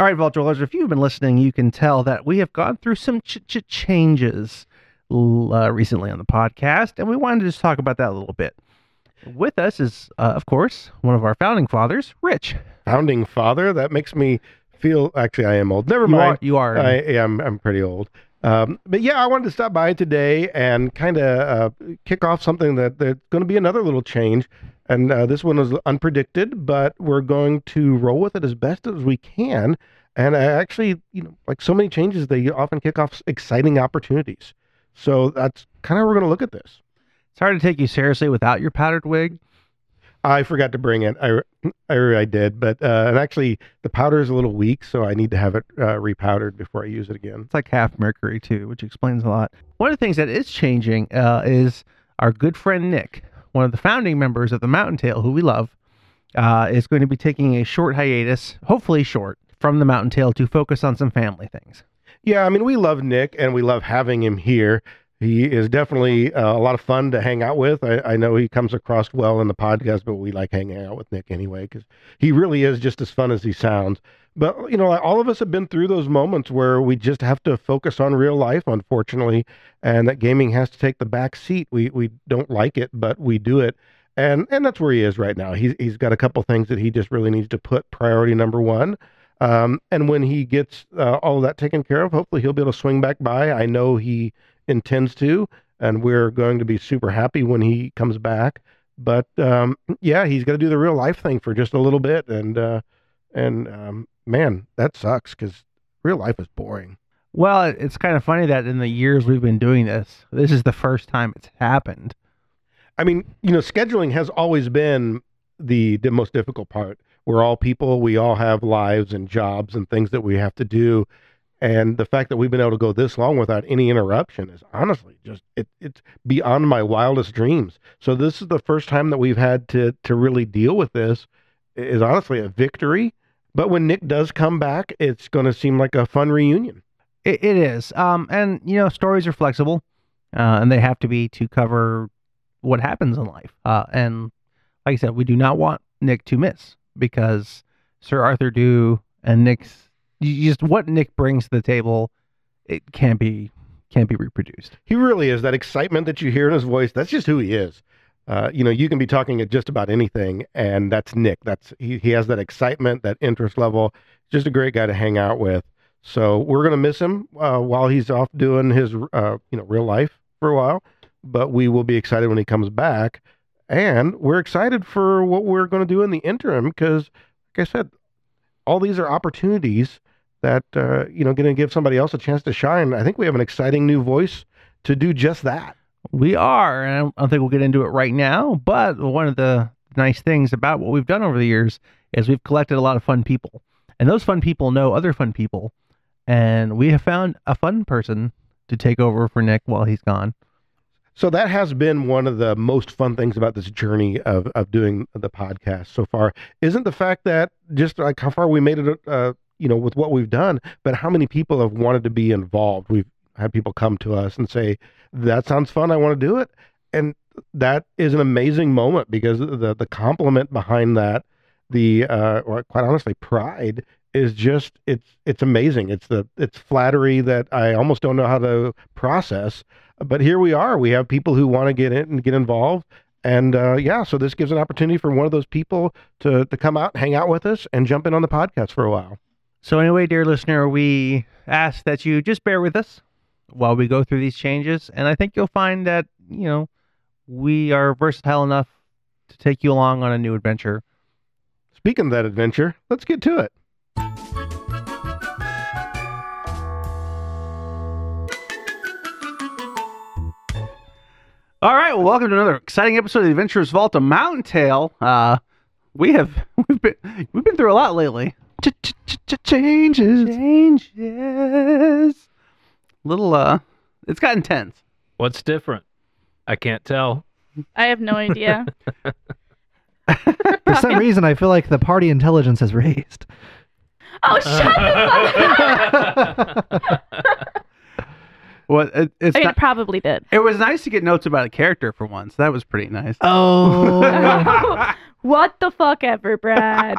All right, Vault Dwellers, if you've been listening, you can tell that we have gone through some ch- ch- changes uh, recently on the podcast, and we wanted to just talk about that a little bit. With us is, uh, of course, one of our founding fathers, Rich. Founding father. That makes me feel. Actually, I am old. Never You are, mind. you are. I am. I'm pretty old. Um, but yeah, I wanted to stop by today and kind of uh, kick off something that that's going to be another little change. And uh, this one was unpredicted, but we're going to roll with it as best as we can. And I actually, you know, like so many changes, they often kick off exciting opportunities. So that's kind of we're going to look at this. it's hard to take you seriously without your powdered wig. I forgot to bring it. I, I, I did, but uh, and actually the powder is a little weak, so I need to have it uh, repowdered before I use it again. It's like half mercury, too, which explains a lot. One of the things that is changing uh, is our good friend Nick, one of the founding members of the Mountain Tale, who we love, uh, is going to be taking a short hiatus, hopefully short, from the Mountain Tale to focus on some family things. Yeah, I mean we love Nick and we love having him here. He is definitely uh, a lot of fun to hang out with. I, I know he comes across well in the podcast, but we like hanging out with Nick anyway because he really is just as fun as he sounds. But you know, all of us have been through those moments where we just have to focus on real life, unfortunately, and that gaming has to take the back seat. We we don't like it, but we do it, and and that's where he is right now. He's he's got a couple things that he just really needs to put priority number one. Um, and when he gets uh, all of that taken care of, hopefully he'll be able to swing back by. I know he intends to, and we're going to be super happy when he comes back. But um, yeah, he's got to do the real life thing for just a little bit, and uh, and um, man, that sucks because real life is boring. Well, it's kind of funny that in the years we've been doing this, this is the first time it's happened. I mean, you know, scheduling has always been the the most difficult part. We're all people. We all have lives and jobs and things that we have to do. And the fact that we've been able to go this long without any interruption is honestly just it, it's beyond my wildest dreams. So this is the first time that we've had to to really deal with this. It Is honestly a victory. But when Nick does come back, it's going to seem like a fun reunion. It, it is. Um, and you know, stories are flexible, uh, and they have to be to cover what happens in life. Uh, and like I said, we do not want Nick to miss because Sir Arthur Dew and Nick's you just what Nick brings to the table, it can't be can't be reproduced. He really is that excitement that you hear in his voice. That's just who he is. Uh, you know, you can be talking at just about anything, and that's Nick. That's he. He has that excitement, that interest level. Just a great guy to hang out with. So we're gonna miss him uh, while he's off doing his, uh, you know, real life for a while. But we will be excited when he comes back, and we're excited for what we're to do in the interim because, like I said, all these are opportunities that uh, you know going to give somebody else a chance to shine. I think we have an exciting new voice to do just that. We are, and I don't, I don't think we'll get into it right now. But one of the nice things about what we've done over the years is we've collected a lot of fun people, and those fun people know other fun people, and we have found a fun person to take over for Nick while he's gone. So that has been one of the most fun things about this journey of of doing the podcast so far. Isn't the fact that just like how far we made it, uh, you know, with what we've done, but how many people have wanted to be involved. We've had people come to us and say, "That sounds fun. I want to do it," and that is an amazing moment because the the compliment behind that, the uh, or quite honestly, pride is just it's it's amazing. It's the it's flattery that I almost don't know how to process. But here we are. We have people who want to get in and get involved. And uh, yeah, so this gives an opportunity for one of those people to to come out, hang out with us, and jump in on the podcast for a while. So anyway, dear listener, we ask that you just bear with us while we go through these changes, and I think you'll find that you know we are versatile enough to take you along on a new adventure. Speaking of that adventure, let's get to it. All right, well, welcome to another exciting episode of the Adventurers Vault of Mountain Tale. Uh, we have we've been we've been through a lot lately. Changes. Changes. Little uh, it's got intense. What's different? I can't tell. I have no idea. For some reason, I feel like the party intelligence has raised. oh, shut the fuck up! Well, it, it's I mean, not, it probably did. it was nice to get notes about a character for once. That was pretty nice. Oh, what the fuck ever, Brad?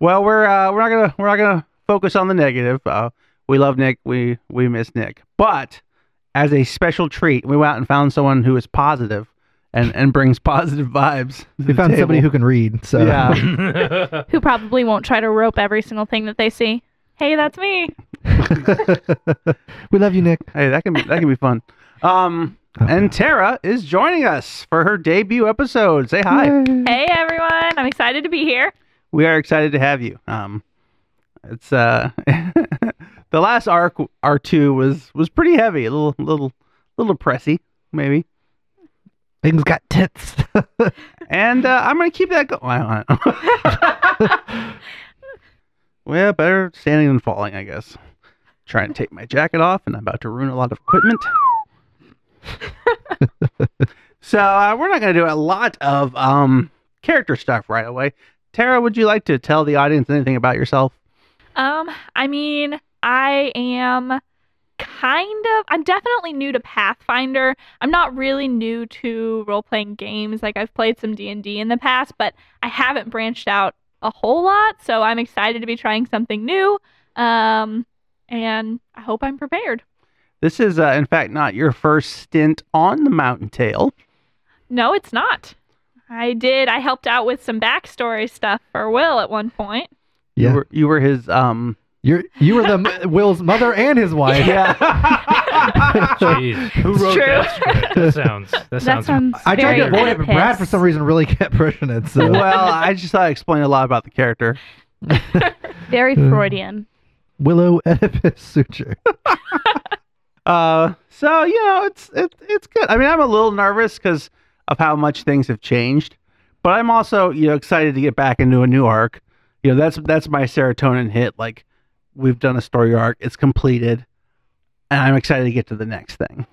Well, we're uh, we're not gonna we're not gonna focus on the negative. Uh, we love Nick. We we miss Nick. But as a special treat, we went out and found someone who is positive and and brings positive vibes. We the found somebody who can read. So Yeah. Who probably won't try to rope every single thing that they see. Hey, that's me. we love you, Nick. Hey, that can be that can be fun. Um, and Tara is joining us for her debut episode. Say hi. Hey, everyone. I'm excited to be here. We are excited to have you. Um, it's uh, the last arc R two was was pretty heavy, a little little little pressy maybe. Things got tits. And uh, I'm gonna keep that going. well, better standing than falling, I guess. Trying to take my jacket off, and I'm about to ruin a lot of equipment. so uh, we're not gonna do a lot of um character stuff right away. Tara, would you like to tell the audience anything about yourself? Um, I mean, I am kind of I'm definitely new to Pathfinder. I'm not really new to role-playing games. Like I've played some D&D in the past, but I haven't branched out a whole lot, so I'm excited to be trying something new. Um, and I hope I'm prepared. This is, uh, in fact, not your first stint on the Mountain Tale. No, it's not. I did. I helped out with some backstory stuff for Will at one point. Yeah. You were, you were his um. You're you were the Will's mother and his wife. Yeah. Jeez, who wrote true. that script? That sounds. That That sounds. sounds. I tried to avoid it, but Brad for some reason really kept pushing it. So well, I just thought I explained a lot about the character. very Uh, Freudian. Willow Oedipus suture. Uh, so you know, it's it's it's good. I mean, I'm a little nervous because of how much things have changed, but I'm also you know excited to get back into a new arc. You know, that's that's my serotonin hit. Like, we've done a story arc, it's completed, and I'm excited to get to the next thing.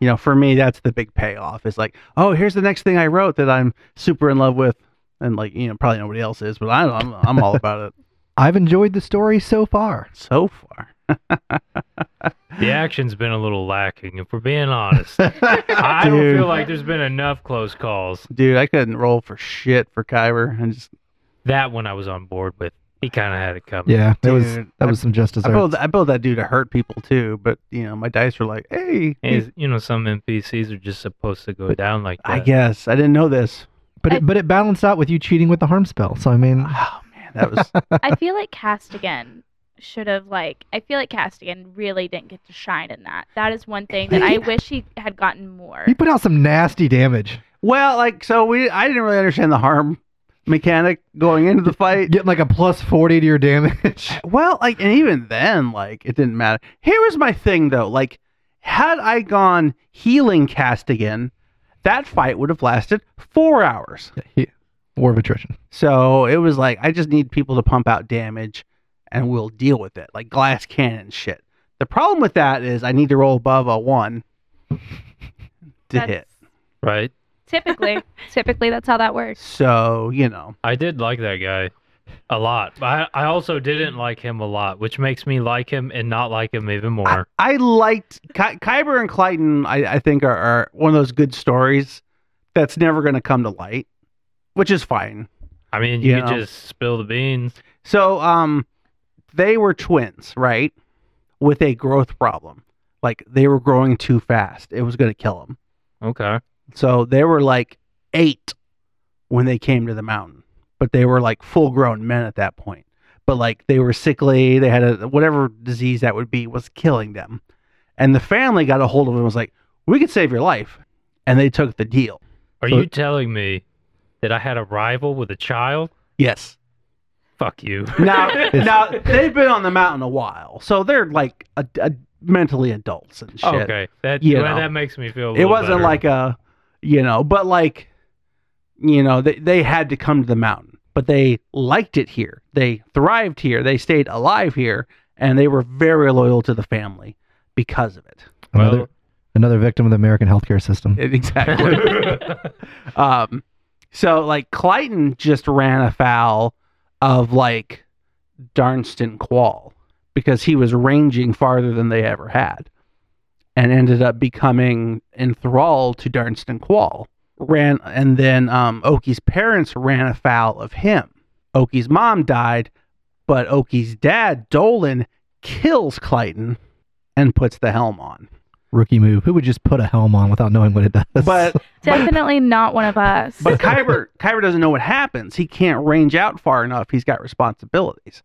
You know, for me, that's the big payoff. It's like, oh, here's the next thing I wrote that I'm super in love with, and like you know, probably nobody else is, but I, I'm I'm all about it I've enjoyed the story so far. so far. The action's been a little lacking, if we're being honest. I don't Dude. feel like there's been enough close calls. Dude, I couldn't roll for shit for Kyber, and just That one I was on board with. He kind of had it coming. Yeah, that was Dude, that I- was some justice. I desserts. built I built that dude to hurt people too, but you know my dice were like, hey, Hey, you know, some NPCs are just supposed to go down like that. I guess I didn't know this. But it, but it balanced out with you cheating with the harm spell. So I mean, Oh man, that was I feel like Castigan should have like I feel like Castigan really didn't get to shine in that. That is one thing that I wish he had gotten more. He put out some nasty damage, well, like so we I didn't really understand the harm mechanic going into the fight. getting like a plus forty to your damage. Well, like and even then, like it didn't matter. Here was my thing though, like had I gone healing Castigan, that fight would have lasted four hours. He- War of attrition. So it was like I just need people to pump out damage and we'll deal with it. Like glass cannon shit. The problem with that is I need to roll above a one to That's- hit. Right? Typically, typically that's how that works. So, you know. I did like that guy a lot. But I, I also didn't like him a lot, which makes me like him and not like him even more. I liked Ky- Kyber and Clayton, I, I think are, are one of those good stories that's never gonna come to light. Which is fine. I mean, you You know. just spill the beans. So, um, they were twins, right? With a growth problem. Like they were growing too fast. It was going to kill them. Okay. So they were like eight when they came to the mountain, but they were like full grown men at that point. But like they were sickly. They had a whatever disease that would be was killing them. And the family got a hold of them and was like, we could save your life. And they took the deal. Are So- you telling me that I had a rival with a child? Yes. Fuck you. Now, now they've been on the mountain a while, so they're like a, a mentally adults and shit. okay. That You well, know. that makes me feel a it wasn't better. like a, you know, but like, you know, they they had to come to the mountain, but they liked it here. They thrived here. They stayed alive here, and they were very loyal to the family because of it. Another Well- another victim of the American healthcare system. Exactly. um, so like Clayton just ran afoul of like Darnston Quall because he was ranging farther than they ever had, and ended up becoming enthralled to Darnston Quall. Ran and then um, Oki's parents ran afoul of him, Oki's mom died, but Oki's dad, Dolan, kills Clayton and puts the helm on. Rookie move. Who would just put a helm on without knowing what it does? But Definitely not one of us. but Kyber Kyber doesn't know what happens. He can't range out far enough. He's got responsibilities.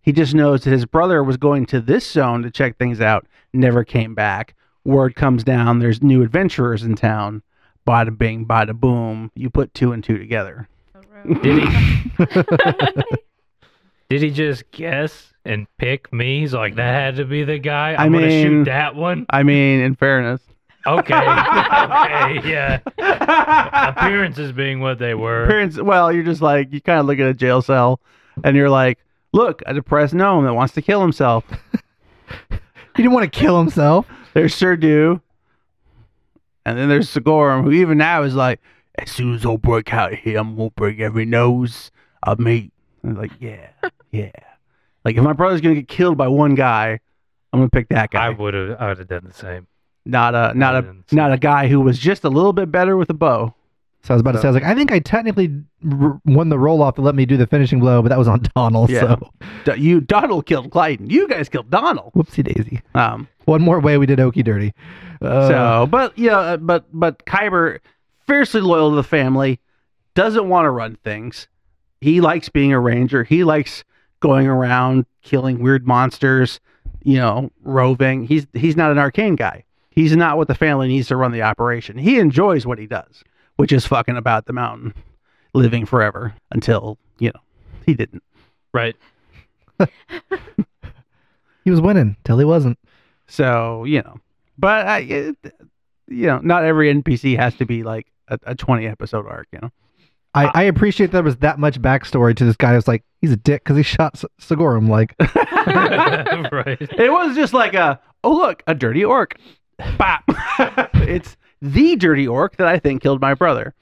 He just knows that his brother was going to this zone to check things out, never came back. Word comes down, there's new adventurers in town. Bada bing, bada boom. You put two and two together. Oh, Did he? Did he just guess and pick me? He's like, that had to be the guy. I I'm gonna shoot that one. I mean, in fairness. Okay. okay. Yeah. Appearances being what they were. Appearance, well, you're just like, you kind of look at a jail cell and you're like, look, a depressed gnome that wants to kill himself. he didn't want to kill himself. There's Sir Dew. And then there's Sigorum, who even now is like, as soon as I break out of here, I'm going to break every nose I meet. And like, yeah, yeah. Like, if my brother's going to get killed by one guy, I'm going to pick that guy. I would have. I would have done the same. not a not a didn't a guy who was just a little bit better with a bow. So I was about to say, I was like, I think I technically r- won the roll off to let me do the finishing blow, but that was on Donald. Yeah. So D- You Donald killed Clayton. You guys killed Donald. whoopsie daisy. Um. One more way we did Oki Dirty. Uh, so, but yeah, uh, but but Kyber, fiercely loyal to the family, doesn't want to run things. He likes being a ranger. He likes going around killing weird monsters. You know, roving. He's he's not an arcane guy. He's not what the family needs to run the operation. He enjoys what he does, which is fucking about the mountain, living forever until you know he didn't. Right. he was winning till he wasn't. So you know, but I, it, you know, not every NPC has to be like a, a twenty episode arc. You know. I, uh, I appreciate that there was that much backstory to this guy. It's like he's a dick because he shot S- Sigorum. Like, right. It was just like a oh look a dirty orc, bop. it's the dirty orc that I think killed my brother.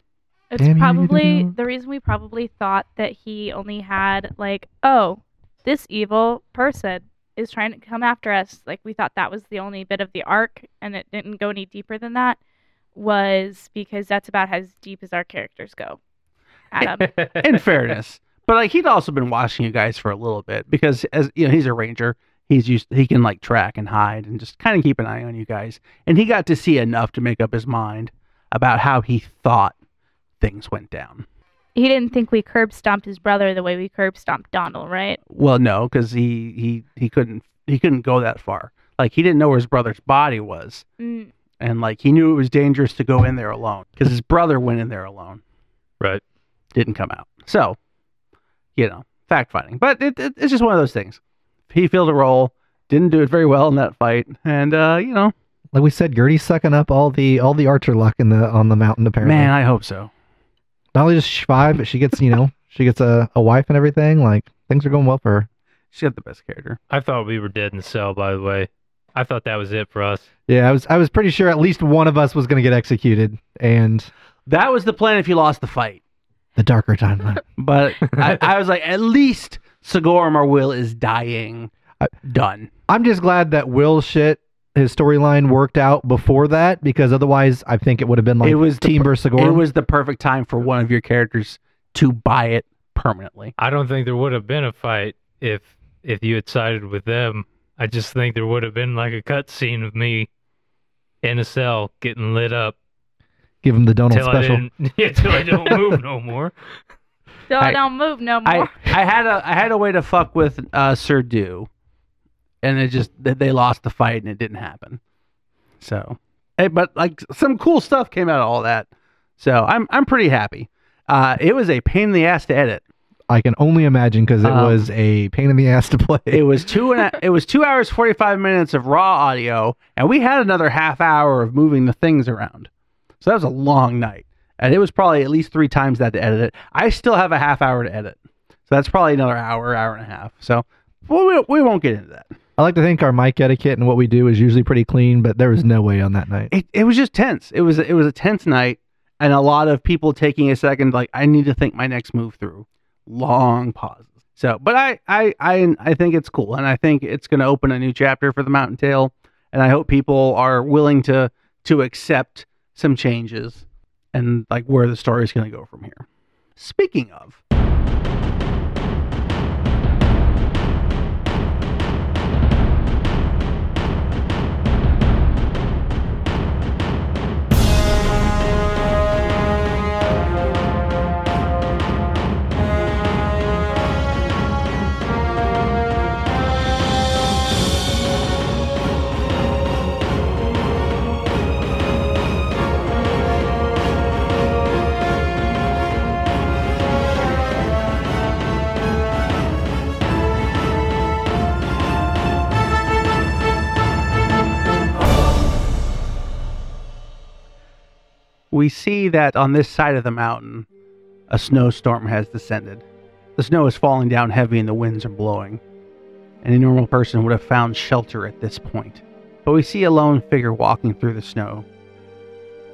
It's Damn probably Nintendo. the reason we probably thought that he only had like, oh, this evil person is trying to come after us. Like we thought that was the only bit of the arc, and it didn't go any deeper than that. Was because that's about as deep as our characters go. Adam, In fairness, but like he'd also been watching you guys for a little bit because as you know he's a ranger. He's used he can like track and hide and just kind of keep an eye on you guys. And he got to see enough to make up his mind about how he thought things went down. he didn't think we curb stomped his brother the way we curb stomped Donald, right? Well, no, because he he he couldn't he couldn't go that far. Like he didn't know where his brother's body was. Mm, and like he knew it was dangerous to go in there alone because his brother went in there alone Right. Didn't come out so you know fact finding but it, it, it's just one of those things he filled a role didn't do it very well in that fight and uh you know like we said, Gertie's sucking up all the all the archer luck in the on the mountain. Apparently, man i hope so not only just five, but she gets you know she gets a, a wife and everything. Like things are going well for her. she got the best character I thought we were dead in the cell. By the way, I thought that was it for us. Yeah, I was I was pretty sure at least one of us was going to get executed, and that was the plan if you lost the fight the darker timeline. but I, I was like at least sigorum or will is dying I- done I'm just glad that Will shit his storyline worked out before that because otherwise I think it would have been like It was the Team per- versus it was the perfect time for one of your characters to buy it permanently I don't think there would have been a fight if if you had sided with them. I just think there would have been like a cut scene of me in a cell getting lit up Give him the Donald till special. didn't yeah, till I don't move no more. so I- I don't move no more. I had a I had a way to fuck with uh, Sir Dew, and it just they they lost the fight and it didn't happen. So, hey, but like some cool stuff came out of all that. So I'm I'm pretty happy. Uh, it was a pain in the ass to edit. I can only imagine because it Um, was a pain in the ass to play. It was two and a, it was two hours forty five minutes of raw audio, and we had another half hour of moving the things around. So that was a long night, and it was probably at least three times that to edit it. I still have a half hour to edit, so that's probably another hour, hour and a half. So well, we we won't get into that. I like to think our mic etiquette and what we do is usually pretty clean, but there was no way on that night. it, it was just tense. It was it was a tense night, and a lot of people taking a second, like I need to think my next move through. Long pauses. So, but I I I I think it's cool, and I think it's going to open a new chapter for the Mountain Tale, and I hope people are willing to to accept some changes and like where the story is going to go from here. Speaking of, we see that on this side of the mountain, a snowstorm has descended. The snow is falling down heavy and the winds are blowing. Any normal person would have found shelter at this point. But we see a lone figure walking through the snow,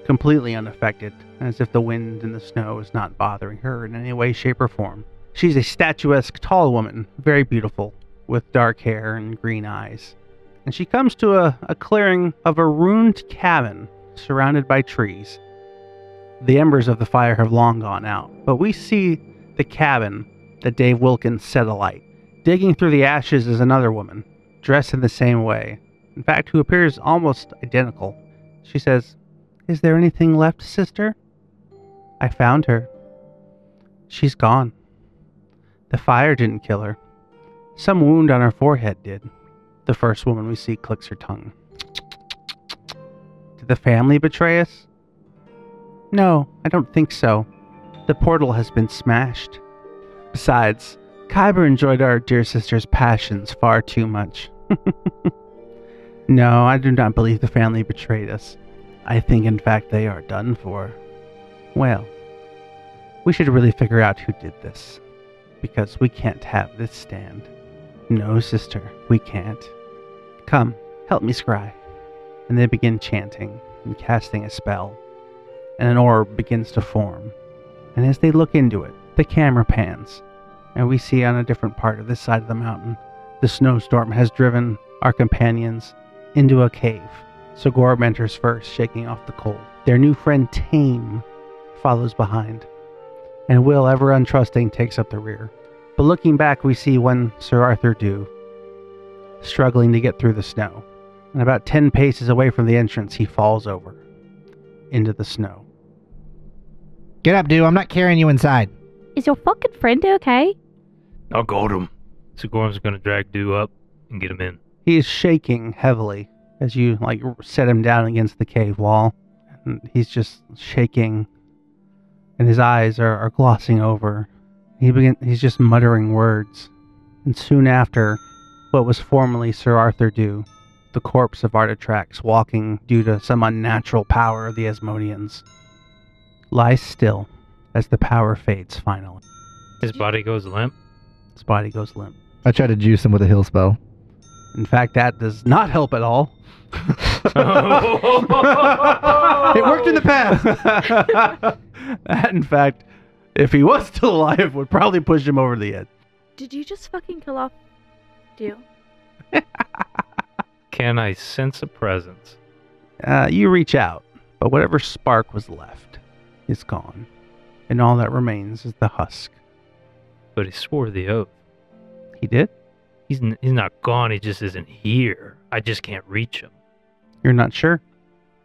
completely unaffected, as if the wind and the snow is not bothering her in any way, shape, or form. She's a statuesque, tall woman, very beautiful, with dark hair and green eyes. And she comes to a, a clearing of a ruined cabin surrounded by trees. The embers of the fire have long gone out, but we see the cabin that Dave Wilkins set alight. Digging through the ashes is another woman, dressed in the same way, in fact, who appears almost identical. She says, Is there anything left, sister? I found her. She's gone. The fire didn't kill her. Some wound on her forehead did. The first woman we see clicks her tongue. Did the family betray us? No, I don't think so. The portal has been smashed. Besides, Kyber enjoyed our dear sister's passions far too much. no, I do not believe the family betrayed us. I think, in fact, they are done for. Well, we should really figure out who did this. Because we can't have this stand. No, sister, we can't. Come, help me scry. And they begin chanting and casting a spell. And an orb begins to form. And as they look into it, the camera pans, and we see on a different part of this side of the mountain, the snowstorm has driven our companions into a cave. So enters first, shaking off the cold. Their new friend Tame follows behind, and Will, ever untrusting, takes up the rear. But looking back, we see one Sir Arthur Dew struggling to get through the snow. And about 10 paces away from the entrance, he falls over into the snow. Get up, dude. I'm not carrying you inside. Is your fucking friend okay? I got him. Sigorum's gonna drag Dew up and get him in. He is shaking heavily as you like set him down against the cave wall. And he's just shaking and his eyes are, are glossing over. He begin he's just muttering words. And soon after, what was formerly Sir Arthur Dew, the corpse of Artatrax walking due to some unnatural power of the Asmodeans, lies still as the power fades finally. His body goes limp. His body goes limp. I try to juice him with a heal spell. In fact, that does not help at all. It worked in the past. that, in fact, if he was still alive, would probably push him over the edge. Did you just fucking kill off Dew? Can I sense a presence? Uh, you reach out, but whatever spark was left is gone, and all that remains is the husk. But he swore the oath. He did? He's n- he's not gone. He just isn't here. I just can't reach him. You're not sure?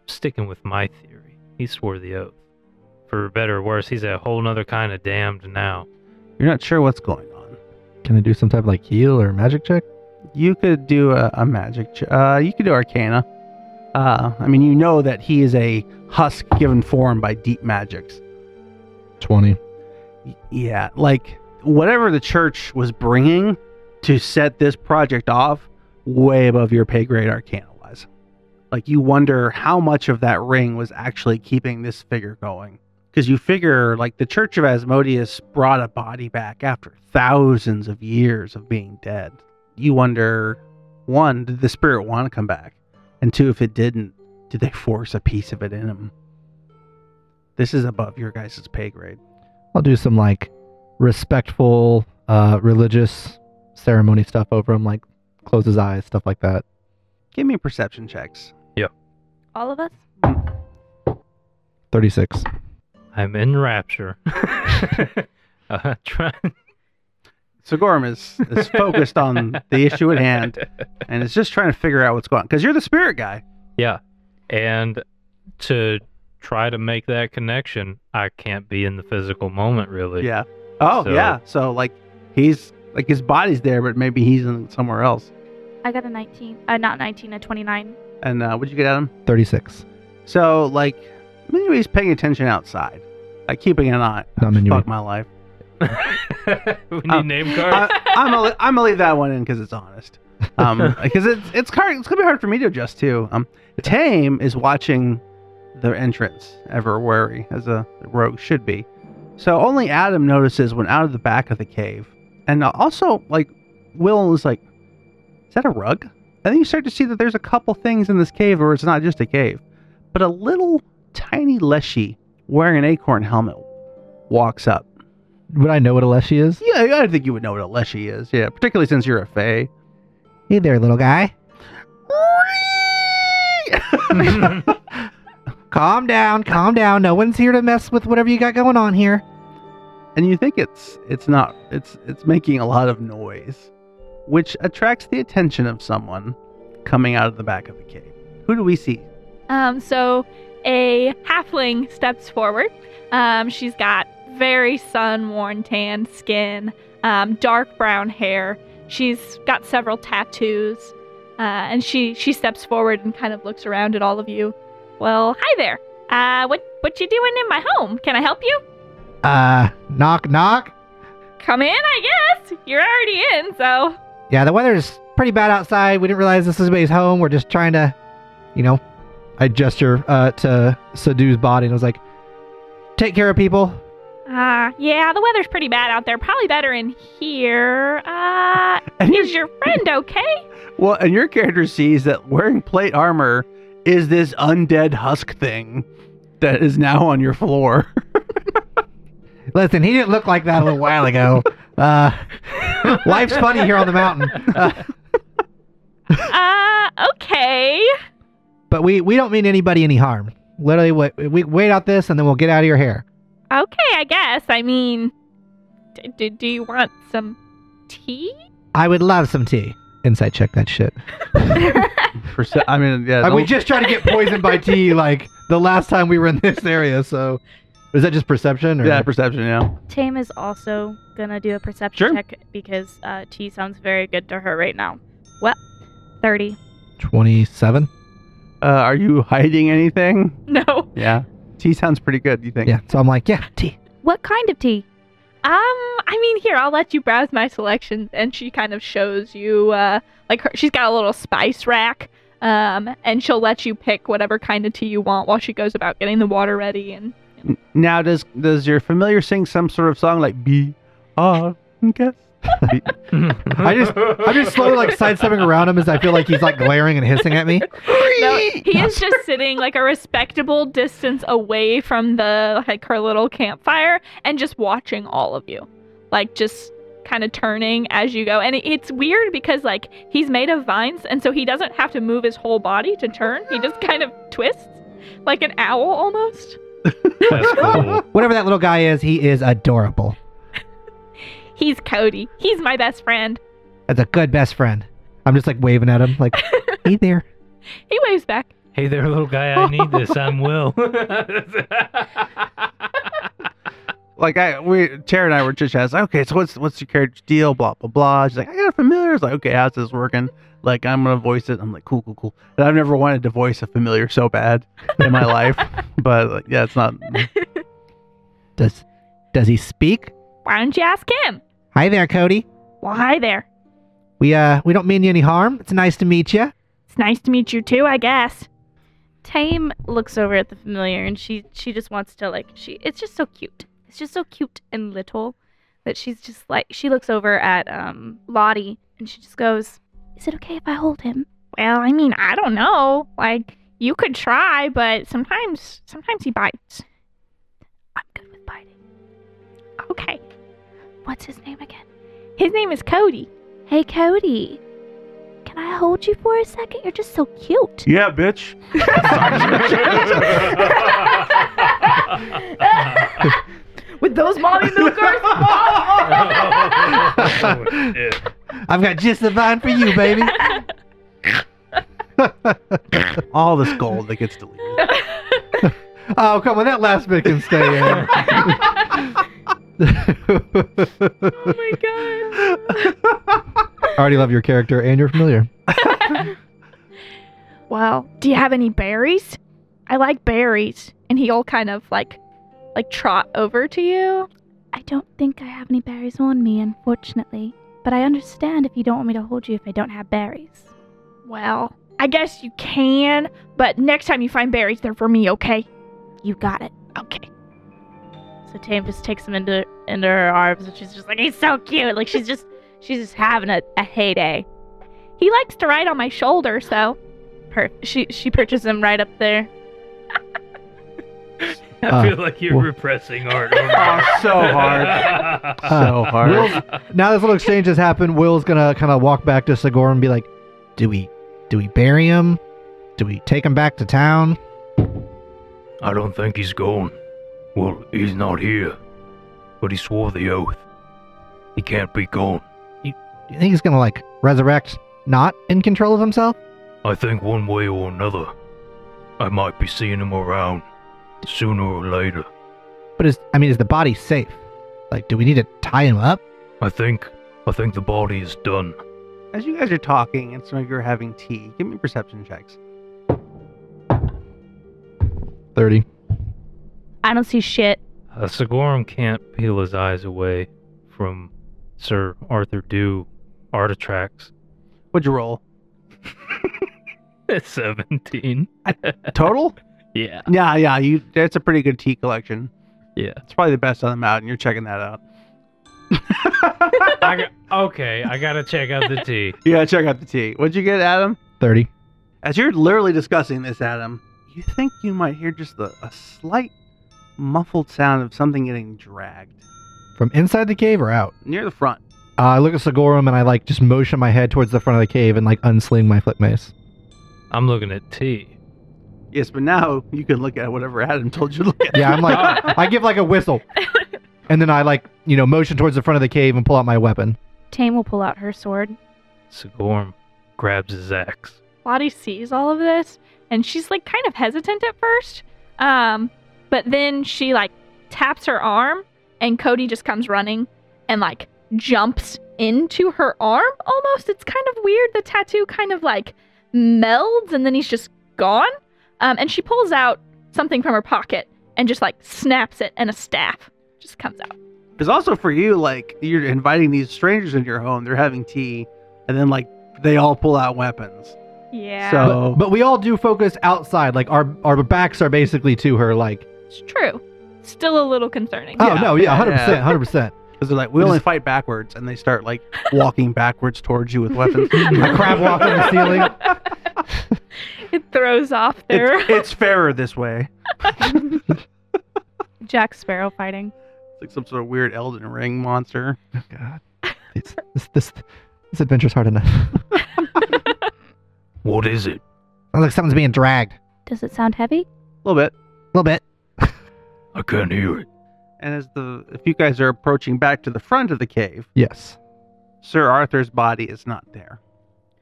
Sticking with my theory, he swore the oath. For better or worse, he's a whole nother kind of damned now. You're not sure what's going on. Can I do some type of like heal or magic check? You could do a, a magic. Ch- uh, you could do Arcana. Uh, I mean, you know that he is a husk given form by deep magics. 20. Yeah, like whatever the church was bringing to set this project off, way above your pay grade arcana wise. Like you wonder how much of that ring was actually keeping this figure going. Because you figure, like, the Church of Asmodeus brought a body back after thousands of years of being dead. You wonder, one, did the spirit want to come back? And two, if it didn't, did they force a piece of it in him? This is above your guys' pay grade. I'll do some like respectful, uh, religious ceremony stuff over him, like close his eyes, stuff like that. Give me perception checks. Yep. All of us? 36. I'm in rapture. uh, try- Sigorum is, is focused on the issue at hand and is just trying to figure out what's going on. Because you're the spirit guy. Yeah. And to try to make that connection, I can't be in the physical moment really. Yeah. Oh, So- yeah. So, like, he's, like, his body's there, but maybe he's in somewhere else. I got a 19. Uh, not 19, a 29. And uh, what'd you get at him? 36. So, like, maybe he's paying attention outside. Like, keeping an eye. Not Minuit. Fuck my life. we need Uh, name cards. I, I'm gonna I'm gonna leave that one in because it's honest. Um, because it's it's hard. It's gonna be hard for me to adjust too. Um, Tame is watching the entrance, ever wary as a rogue should be. So only Adam notices when out of the back of the cave, and also like Will is like, "Is that a rug?" And then you start to see that there's a couple things in this cave where it's not just a cave, but a little tiny leshy wearing an acorn helmet walks up. Would I know what a leshy is? Yeah, I think you would know what a leshy is. Yeah, particularly since you're a fae. Hey there, little guy. Calm down, calm down. No one's here to mess with whatever you got going on here. and you think it's it's not it's it's making a lot of noise, which attracts the attention of someone coming out of the back of the cave. Who do we see? Um, so a halfling steps forward. Um, she's got very sun-worn tan skin, um, dark brown hair. She's got several tattoos, uh, and she she steps forward and kind of looks around at all of you. Well, hi there. Uh, what what you doing in my home? Can I help you? Uh, knock, knock. Come in, I guess. You're already in, so Yeah, the weather's pretty bad outside. We didn't realize this was anybody's home. We're just trying to, you know, I gesture uh, to Sadu's body and was like, take care of people. Uh yeah, the weather's pretty bad out there. Probably better in here. Uh, And your, is your friend okay? well, and your character sees that wearing plate armor is this undead husk thing that is now on your floor. Listen, he didn't look like that a little while ago. Uh, life's funny here on the mountain. Uh, Uh, okay. but we, we don't mean anybody any harm. Literally, wait, we wait out this and then we'll get out of your hair. Okay, I guess. I mean, d- d- do you want some tea? I would love some tea. Insight check that shit. Perce- I mean, yeah. Uh, we just tried to get poisoned by tea like the last time we were in this area. So, is that just perception? Or? yeah, perception. Yeah. Tame is also gonna do a perception Sure. check because uh, tea sounds very good to her right now. Well, thirty. Twenty-seven. Uh, are you hiding anything? No. Yeah. T sounds pretty good. You think? Yeah. So I'm like, yeah, tea. What kind of tea? Um, I mean, here, I'll let you browse my selections. And she kind of shows you, uh, like, her, she's got a little spice rack. Um, and she'll let you pick whatever kind of tea you want while she goes about getting the water ready. And N- Now, does does your familiar sing some sort of song like "Be Ah guess"? I just, I'm just slowly like sidestepping around him as I feel like he's like glaring and hissing at me. no, he is just sitting like a respectable distance away from the like her little campfire and just watching all of you, like just kind of turning as you go. And it's weird because like he's made of vines, and so he doesn't have to move his whole body to turn. He just kind of twists like an owl almost. That's cool. Whatever that little guy is, he is adorable. He's Cody. He's my best friend. That's a good best friend. I'm just like waving at him, like, hey there. He waves back. Hey there, little guy. I need this. I'm Will. like I, we, Tara and I were just asking, okay, so what's what's your character's deal? Blah blah blah. She's like, I got a familiar. It's like, okay, how's this working? Like, I'm gonna voice it. I'm like, cool, cool, cool. And I've never wanted to voice a familiar so bad in my life, but like, yeah, it's not. Does, does he speak? Why don't you ask him? Hi there, Cody. Well, hi there. We uh, we don't mean you any harm. It's nice to meet you. It's nice to meet you too, I guess. Tame looks over at the familiar and she she just wants to like she it's just so cute. It's just so cute and little that she's just like she looks over at um Lottie and she just goes, "Is it okay if I hold him?" Well, I mean, I don't know. Like, you could try, but sometimes, sometimes he bites. I'm good with biting. Okay. What's his name again? His name is Cody. Hey Cody. Can I hold you for a second? You're just so cute. yeah, bitch. With those mommy milkers? I've got just the vine for you, baby. All this gold that gets deleted. oh, come on, that last bit can stay in. Oh my god. I already love your character and you're familiar. Well, do you have any berries? I like berries. And he'll kind of like, like trot over to you. I don't think I have any berries on me, unfortunately. But I understand if you don't want me to hold you if I don't have berries. Well, I guess you can, but next time you find berries, they're for me, okay? You got it. Okay. So Tame just takes him into into her arms, and she's just like, he's so cute. Like she's just she's just having a, a heyday. He likes to ride on my shoulder, so Per- she she perches him right up there. I Uh, feel like you're well- repressing art. Oh, so hard. there. so hard. Will's, now this little exchange has happened. Will's gonna kind of walk back to Sigorum and be like, "Do we, do we bury him? Do we take him back to town?" I don't think he's gone. Well, he's not here. But he swore the oath. He can't be gone. Do you think he's gonna like resurrect, not in control of himself? I think one way or another, I might be seeing him around sooner or later. But is I mean, is the body safe? Like, do we need to tie him up? I think, I think the body is done. As you guys are talking and some of you are having tea, give me perception checks. Thirty. I don't see shit. Uh, Sigorum can't peel his eyes away from Sir Arthur Dew Artatrax. What'd you roll? 17. Total? Yeah. yeah, yeah. You. That's a pretty good tea collection. Yeah. It's probably the best on the mountain. You're checking that out. I got, okay, I gotta check out the tea. yeah, check out the tea. What'd you get, Adam? Thirty. As you're literally discussing this, Adam, you think you might hear just a, a slight muffled sound of something getting dragged From inside the cave or out? near the front. Uh, I look at Sigorum and I like just motion my head towards the front of the cave and like unsling my flip mace. I'm looking at T. Yes, but now you can look at whatever Adam told you to look at. Yeah, I'm like, I give like a whistle, and then I like you know motion towards the front of the cave and pull out my weapon. Tame will pull out her sword. Sigorum grabs his axe. Lottie sees all of this and she's like kind of hesitant at first. Um, but then she like taps her arm and Cody just comes running and like jumps into her arm almost. It's kind of weird. The tattoo kind of like melds and then he's just gone. Um, and she pulls out something from her pocket and just like snaps it and a staff just comes out. Because also for you, like you're inviting these strangers into your home, they're having tea, and then like they all pull out weapons. Yeah. So- But, but we all do focus outside. Like our our backs are basically to her. Like it's true. Still a little concerning. oh Yeah, no, yeah, yeah, hundred percent, yeah. hundred percent. Because they're like, we only fight backwards, and they start like walking backwards towards you with weapons. A crab walk on the ceiling. it throws off their It's, it's fairer this way. Jack Sparrow fighting. It's like some sort of weird Elden Ring monster. Oh God, it's, this this this adventure's hard enough. What is it? Sounds like something's being dragged. Does it sound heavy? A little bit. A little bit. I can't hear it. And as the if you guys are approaching back to the front of the cave, Yes. Sir Arthur's body is not there.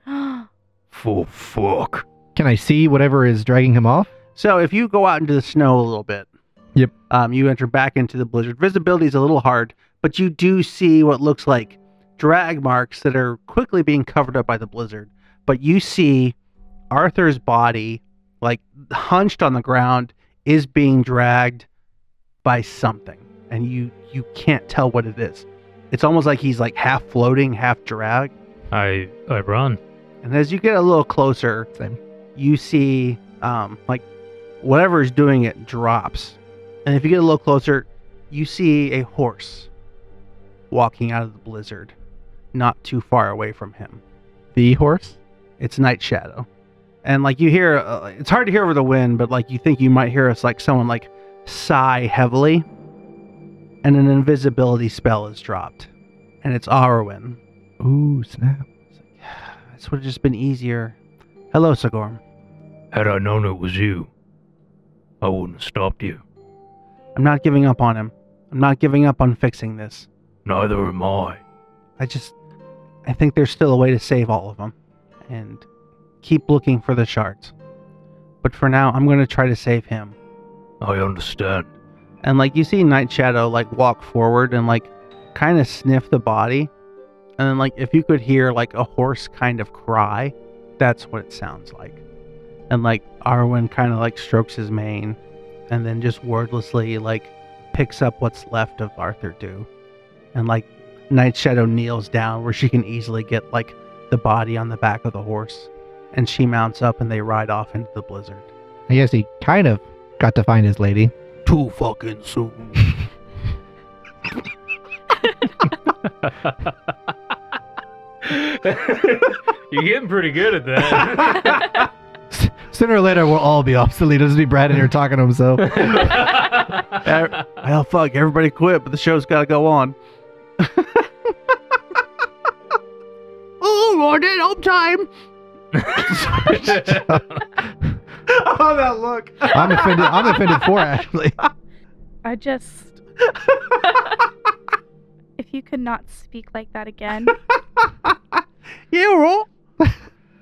For fuck. Can I see whatever is dragging him off? So if you go out into the snow a little bit, Yep. um, you enter back into the blizzard. Visibility is a little hard, but you do see what looks like drag marks that are quickly being covered up by the blizzard. But you see Arthur's body, like hunched on the ground, is being dragged by something, and you you can't tell what it is. It's almost like he's like half floating, half dragged. I I run. And as you get a little closer, Same. you see um, like whatever is doing it drops. And if you get a little closer, you see a horse walking out of the blizzard, not too far away from him. The horse. It's Night Shadow. And like you hear, uh, it's hard to hear over the wind, but like you think you might hear us like someone like sigh heavily, and an invisibility spell is dropped, and it's Arwen. Ooh, snap. This would have just been easier. Hello, Sigorm. Had I known it was you, I wouldn't have stopped you. I'm not giving up on him. I'm not giving up on fixing this. Neither am I. I just, I think there's still a way to save all of them, and keep looking for the shards. But for now, I'm going to try to save him. I understand. And like you see Night Shadow like walk forward and like kind of sniff the body, and then like if you could hear like a horse kind of cry, that's what it sounds like. And like Arwen kind of like strokes his mane, and then just wordlessly like picks up what's left of Arthur Dew, and like Night Shadow kneels down where she can easily get like the body on the back of the horse, and she mounts up and they ride off into the blizzard. I guess he kind of got to find his lady. Too fucking soon. You're getting pretty good at that. Sooner or later, we'll all be obsolete. It'll just be Brad in here talking to himself. Er, well, fuck, everybody quit, but the show's got to go on. oh, Lord, it home time. oh, that look. I'm offended. I'm offended for Ashley. I just. if you could not speak like that again, You roll. Do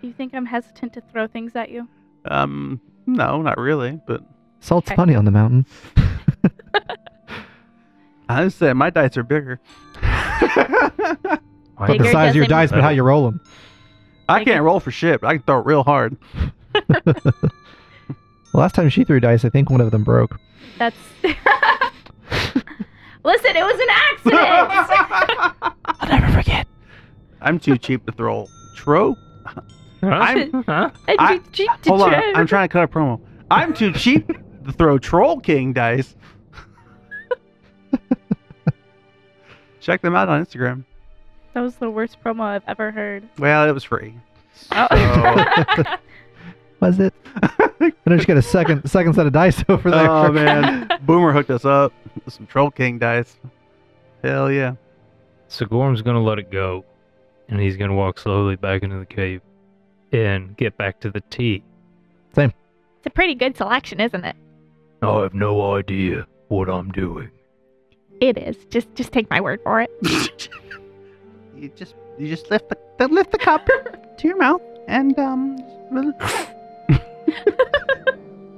you think I'm hesitant to throw things at you? Um, no, not really, but Salt's Okay. funny on the mountain. I just say my dice are bigger. But the size of your doesn't- dice, but how you roll them. I Bigger. can't roll for shit, but I can throw it real hard. Last time she threw dice, I think one of them broke. That's. Listen, it was an accident. I'll never forget. I'm too cheap to throw tro. I'm huh? I- Cheap to hold on. I'm trying to cut a promo. I'm too cheap to throw Troll King dice. Check them out on Instagram. That was the worst promo I've ever heard. Well, it was free. Oh. Was it? and I just got a second second set of dice over there. Oh man, Boomer hooked us up with some Troll King dice. Hell yeah. Sigorum's gonna let it go, and he's gonna walk slowly back into the cave and get back to the tea. Same. It's a pretty good selection, isn't it? I have no idea what I'm doing. It is. Just just take my word for it. You just you just lift the, the lift the cup to your mouth and um.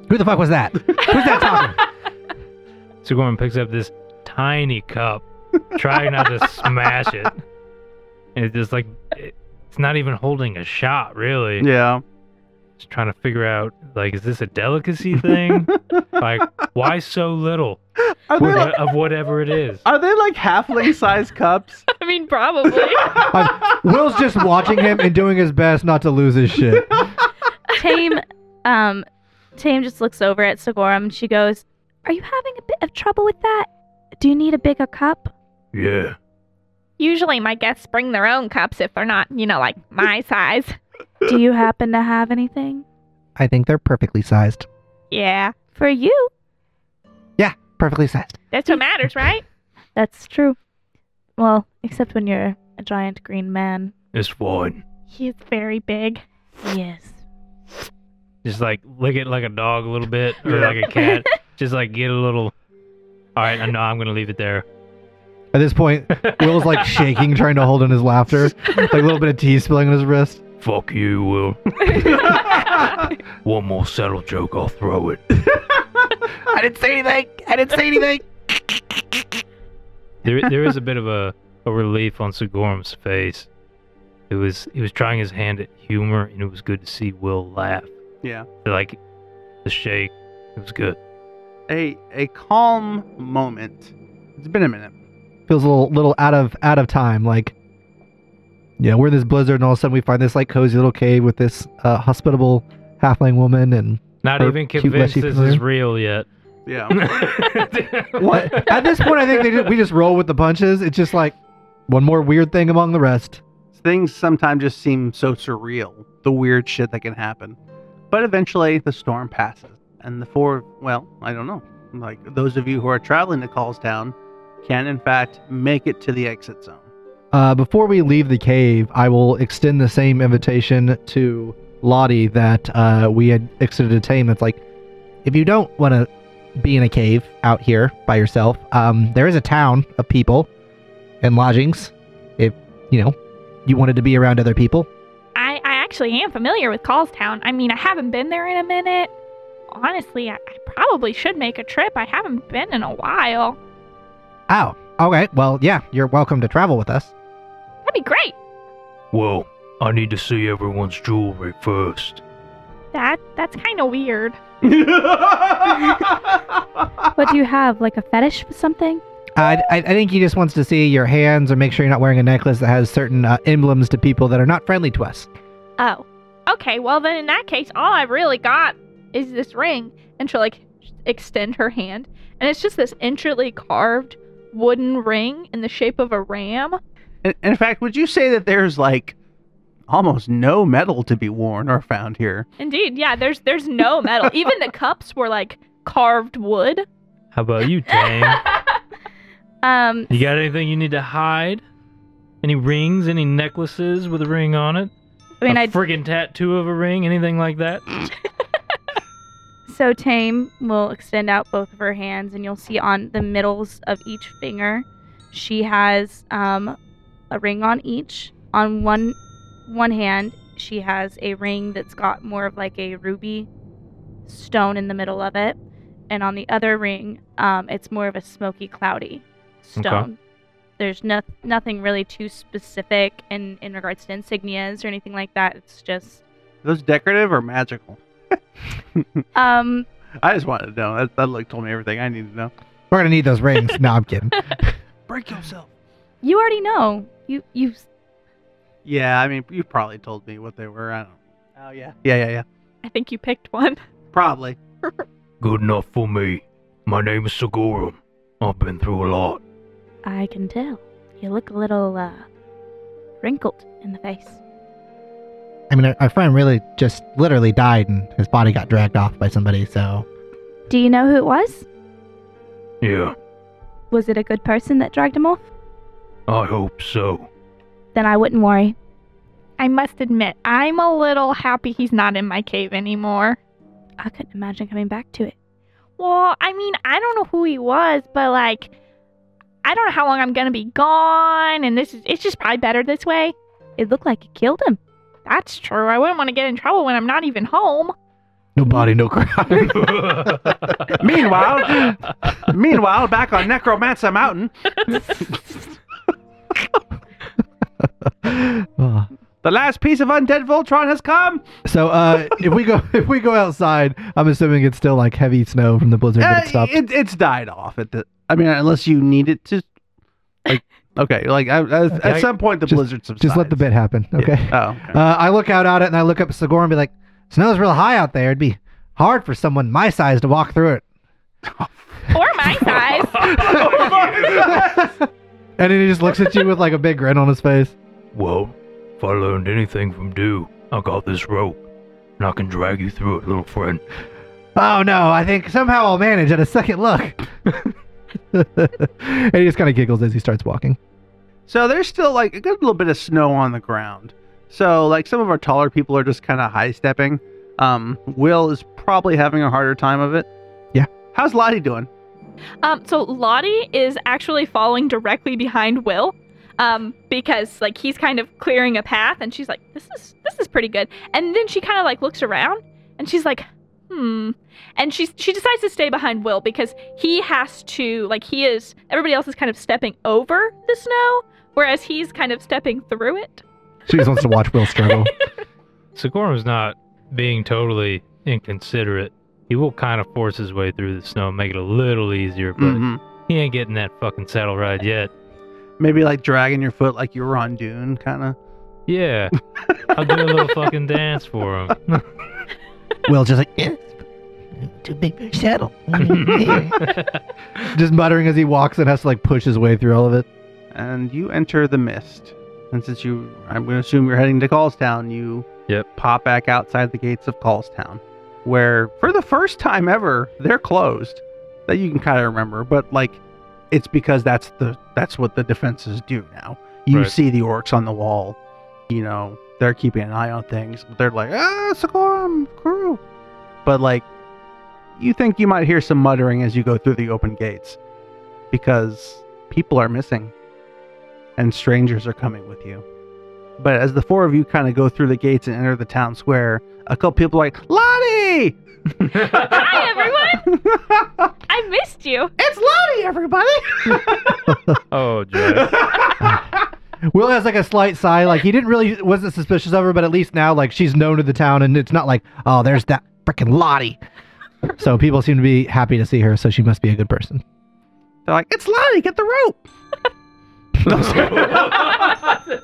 Who the fuck was that? Who's that talking? Sigorum picks up this tiny cup, trying not to smash it. And it's just like it's not even holding a shot, really. Yeah. Just trying to figure out like, is this a delicacy thing? like, why so little Are they of like, of whatever it is? are they like halfling sized cups? I mean, probably. Um, Will's just watching him and doing his best not to lose his shit. Tame, um, Tame just looks over at Sigorum and she goes, "Are you having a bit of trouble with that? Do you need a bigger cup?" Yeah. Usually, my guests bring their own cups if they're not, you know, like my size. Do you happen to have anything I think they're perfectly sized. Yeah, for you? Yeah, perfectly sized. that's what matters, right? That's true. Well, except when you're a giant green man. It's fine. He is very big. Yes. Just like lick it like a dog a little bit, or like a cat. Just like get a little. All right, I know I'm gonna leave it there. At this point, Will's like shaking, trying to hold in his laughter. Like a little bit of tea spilling on his wrist. Fuck you, Will. One more subtle joke, I'll throw it. I didn't say anything. I didn't say anything. There, there is a bit of a, a relief on Sigorum's face. It was he was trying his hand at humor, and it was good to see Will laugh. Yeah. Like the shake, it was good. A a calm moment. It's been a minute. Feels a little little out of out of time. Like, yeah, we're in this blizzard, and all of a sudden we find this like cozy little cave with this uh, hospitable halfling woman, and Not even convinced this familiar. is real yet. Yeah. what? At this point, I think they just, we just roll with the punches. It's just like one more weird thing among the rest. Things sometimes just seem so surreal. The weird shit that can happen. But eventually the storm passes. And the four well, I don't know. Like those of you who are traveling to Callstown can in fact make it to the exit zone. Uh, before we leave the cave, I will extend the same invitation to Lottie that uh, we had extended to Tame. It's like, if you don't want to be in a cave out here by yourself, um, there is a town of people and lodgings. If you know you wanted to be around other people, actually am familiar with Callstown. I mean, I haven't been there in a minute. Honestly, I, I probably should make a trip. I haven't been in a while. oh, okay, well, yeah, you're welcome to travel with us. That'd be great. Well, I need to see everyone's jewelry first. That that's kind of weird. What do you have? Like a fetish for something? I, I, I think he just wants to see your hands or make sure you're not wearing a necklace that has certain uh, emblems to people that are not friendly to us. Oh, okay, well then in that case, all I've really got is this ring. And she'll like extend her hand, and it's just this intricately carved wooden ring in the shape of a ram. In, in fact, would you say that there's like almost no metal to be worn or found here? Indeed, yeah. There's there's no metal. Even the cups were like carved wood. How about you, Tame? Um, you got anything you need to hide? Any rings? Any necklaces with a ring on it? I mean, a I friggin' tattoo of a ring? Anything like that? so Tame will extend out both of her hands, and you'll see on the middles of each finger, she has um, a ring on each. On one one hand, she has a ring that's got more of like a ruby stone in the middle of it, and on the other ring, um, it's more of a smoky, cloudy stone. There's no, nothing really too specific in in regards to insignias or anything like that. It's just Are those decorative or magical? um I just wanted to know. That, that look told me everything I needed to know. We're gonna need those rings. no, I'm kidding. Break yourself. you already know. You you Yeah, I mean, you probably told me what they were. I don't. Oh yeah. Yeah, yeah, yeah. I think you picked one. Probably. Good enough for me. My name is Sigorum. I've been through a lot. I can tell. You look a little uh wrinkled in the face. I mean, our, our friend really just literally died, and his body got dragged off by somebody. So Do you know who it was? Yeah, Was it a good person that dragged him off? I hope so. Then I wouldn't worry. I must admit, I'm a little happy he's not in my cave anymore. I couldn't imagine coming back to it. Well, I mean, I don't know who he was, but like, I don't know how long I'm gonna be gone, and this is it's just probably better this way. It looked like it killed him. That's true. I wouldn't want to get in trouble when I'm not even home. no body, no crime. Meanwhile, meanwhile, back on Necromancer Mountain, Ah. the last piece of undead Voltron has come. so uh, if we go if we go outside, I'm assuming it's still like heavy snow from the blizzard, but Uh, it stopped. it, it's died off at the. I mean, unless you need it to. Like, okay, like I, I, at some point the Just- blizzard subsides. Just let the bit happen, okay? Oh, okay. Uh, I look out at it and I look up at Sigour and be like, "Snow's real high out there. It'd be hard for someone my size to walk through it." Or my size. and then he just looks at you with like a big grin on his face. Well, if I learned anything from Dew, I got this rope, and I can drag you through it, little friend. Oh no, I think somehow I'll manage at a second look. and he just kind of giggles as he starts walking. So there's still like a good little bit of snow on the ground. So like some of our taller people are just kind of high stepping. Um, Will is probably having a harder time of it. Yeah. How's Lottie doing? Um, so Lottie is actually following directly behind Will. Um, because like he's kind of clearing a path and she's like, This is this is pretty good. And then she kind of like looks around and she's like, hmm. And she's she decides to stay behind Will because he has to like he is everybody else is kind of stepping over the snow, whereas he's kind of stepping through it. She just wants to watch Will struggle. Sigorum's not being totally inconsiderate. He will kind of force his way through the snow and make it a little easier, but Mhm. he ain't getting that fucking saddle ride yet. Maybe like dragging your foot like you were on Dune, kind of. Yeah, I'll do a little fucking dance for him. Will just like, "Eh, too big for a saddle. just muttering as he walks and has to like push his way through all of it. And you enter the mist. And since you, I'm going to assume you're heading to Callstown, you Yep. pop back outside the gates of Callstown, where for the first time ever they're closed. That you can kind of remember, but like it's because that's the that's what the defenses do now. You Right. see the orcs on the wall, you know they're keeping an eye on things. They're like, ah, Sigorum crew, but like you think you might hear some muttering as you go through the open gates, because people are missing, and strangers are coming with you. But as the four of you kind of go through the gates and enter the town square, a couple people are like, Lottie! Hi everyone! I missed you. It's Lottie, everybody! oh, Jack. Will has like a slight sigh, like he didn't really wasn't suspicious of her, but at least now like she's known to the town, and it's not like oh there's that freaking Lottie. So people seem to be happy to see her, so she must be a good person. They're like, it's Lottie, get the rope! No, sorry.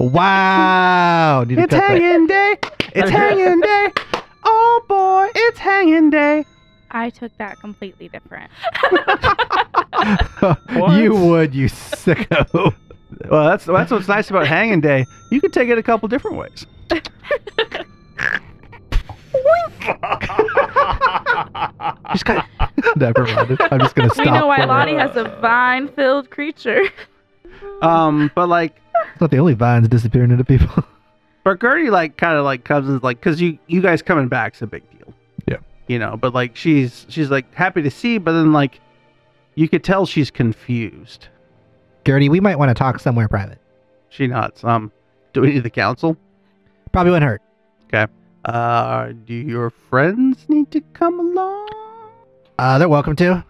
Wow! Need to it's cut that. hanging day! It's hanging day. Oh boy, it's hanging day. I took that completely different. you would, you sicko. Well, that's that's what's nice about hanging day. You can take it a couple different ways. Just kind Never mind. I'm just gonna stop. we know why for- Lottie has a vine-filled creature. Um, but like, It's not the only vines disappearing into people. but Gertie like kind of like comes and like, cause you you guys coming back's a big deal. Yeah. You know, but like she's she's like happy to see, but then like, you could tell she's confused. Gertie, we might want to talk somewhere private. She nods. Um, do we need the council? Probably wouldn't hurt. Okay. Uh, do your friends need to come along? Uh, they're welcome to.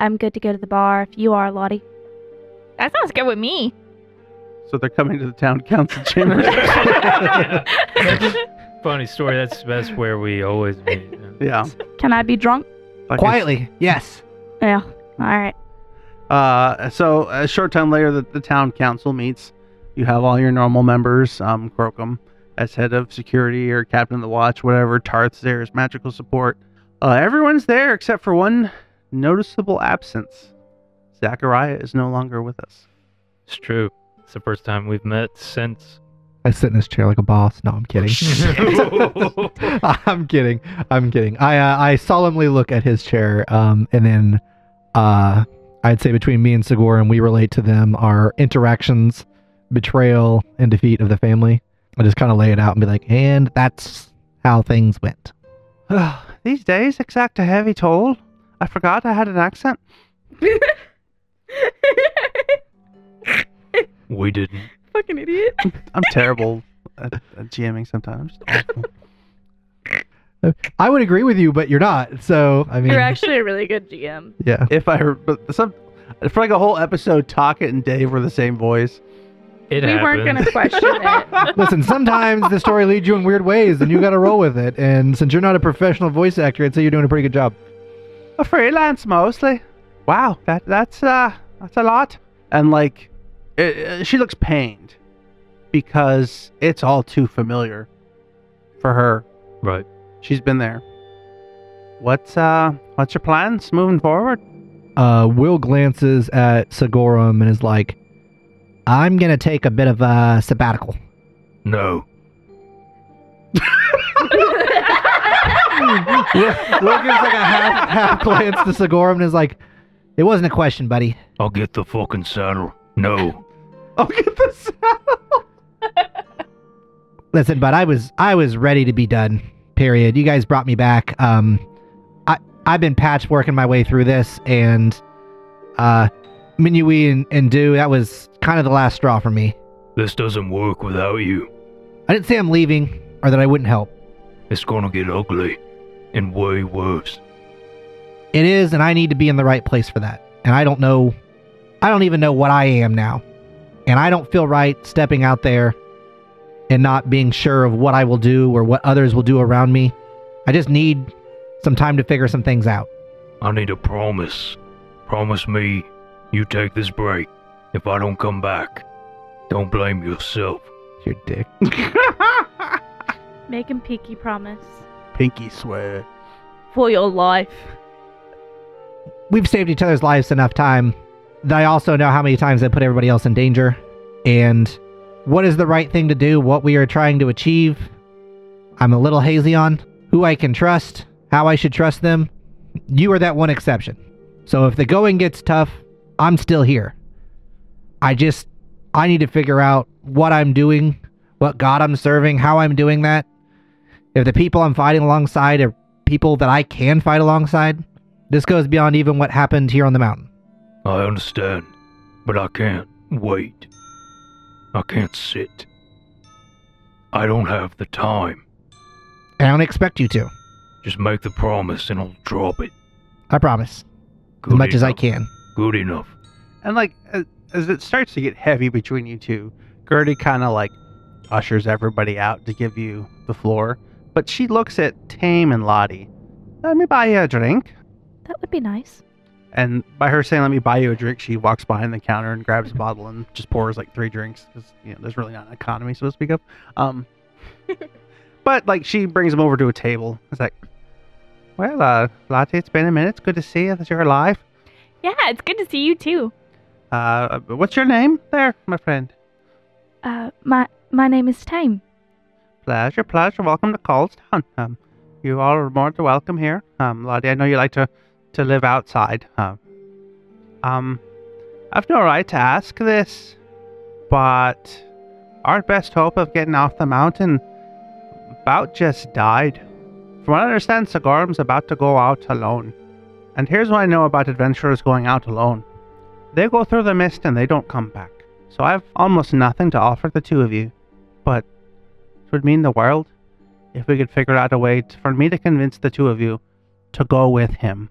I'm good to go to the bar if you are, Lottie. That sounds good with me. So they're coming to the town council chambers. Funny story. That's that's where we always meet. yeah. Can I be drunk? Like Quietly, yes. Yeah. All right. Uh, so a short time later, the, the town council meets. You have all your normal members. Um, Crocum as head of security or captain of the watch, whatever. Tarth's there as magical support. Uh, everyone's there except for one noticeable absence. Zachariah is no longer with us. It's true. It's the first time we've met since. I sit in his chair like a boss. No, I'm kidding. I'm kidding. I'm kidding. I uh, I solemnly look at his chair, um, and then uh, I'd say between me and Segor and we relate to them our interactions, betrayal, and defeat of the family. I just kind of lay it out and be like, and that's how things went. These days exact a heavy toll. I forgot I had an accent. We didn't. Fucking idiot. I'm terrible at, at GMing sometimes. I'm just awful. I would agree with you, but you're not. So I mean, You're actually a really good GM. yeah. If I heard, but some for like a whole episode, Talkit and Dave were the same voice. It we weren't gonna question it. Listen, sometimes the story leads you in weird ways, and you got to roll with it. And since you're not a professional voice actor, I'd say you're doing a pretty good job. A freelance mostly. Wow, that that's uh that's a lot. And like, it, it- she looks pained because it's all too familiar for her. Right. She's been there. What's uh what's your plans moving forward? uh, Will glances at Sigorum and is like, I'm going to take a bit of a sabbatical. No. Will, Will gives like a half, half glance to Sigorum and is like, It wasn't a question, buddy. I'll get the fucking saddle. No. I'll get this. Listen, but I was I was ready to be done. Period. You guys brought me back. Um, I I've been patchworking my way through this, and uh, Minui and, and Dew that was kind of the last straw for me. This doesn't work without you. I didn't say I'm leaving or that I wouldn't help. It's gonna get ugly. And way worse. It is, and I need to be in the right place for that. And I don't know, I don't even know what I am now. And I don't feel right stepping out there and not being sure of what I will do or what others will do around me. I just need some time to figure some things out. I need a promise. Promise me you take this break. If I don't come back, don't blame yourself. Your dick. Make him peaky promise Pinky swear. for your life. We've saved each other's lives enough time that I also know how many times I put everybody else in danger and what is the right thing to do, what we are trying to achieve. I'm a little hazy on who I can trust, how I should trust them. You are that one exception. So if the going gets tough, I'm still here. I just I need to figure out what I'm doing, what God I'm serving, how I'm doing that. If the people I'm fighting alongside are people that I can fight alongside, this goes beyond even what happened here on the mountain. I understand, but I can't wait. I can't sit. I don't have the time. I don't expect you to. Just make the promise and I'll drop it. I promise. Good as much as I can. Good enough. And like as, as it starts to get heavy between you two, Gertie kind of like ushers everybody out to give you the floor. But she looks at Tame and Lottie. Let me buy you a drink. That would be nice. And by her saying, "Let me buy you a drink," she walks behind the counter and grabs a bottle and just pours like three drinks because you know there's really not an economy so to speak of. Um, But like she brings him over to a table. It's like, well, uh, Lottie, it's been a minute. It's good to see you that you're alive. Yeah, it's good to see you too. Uh, what's your name there, my friend? Uh, my my name is Tame. Pleasure, pleasure. Welcome to Callstown. Um, you all are more than welcome here. Um, Lottie, I know you like to, to live outside. huh? um, I've no right to ask this, but our best hope of getting off the mountain about just died. From what I understand, Sigorum's about to go out alone. And here's what I know about adventurers going out alone. They go through the mist and they don't come back. So I have almost nothing to offer the two of you. But it would mean the world if we could figure out a way to, for me to convince the two of you to go with him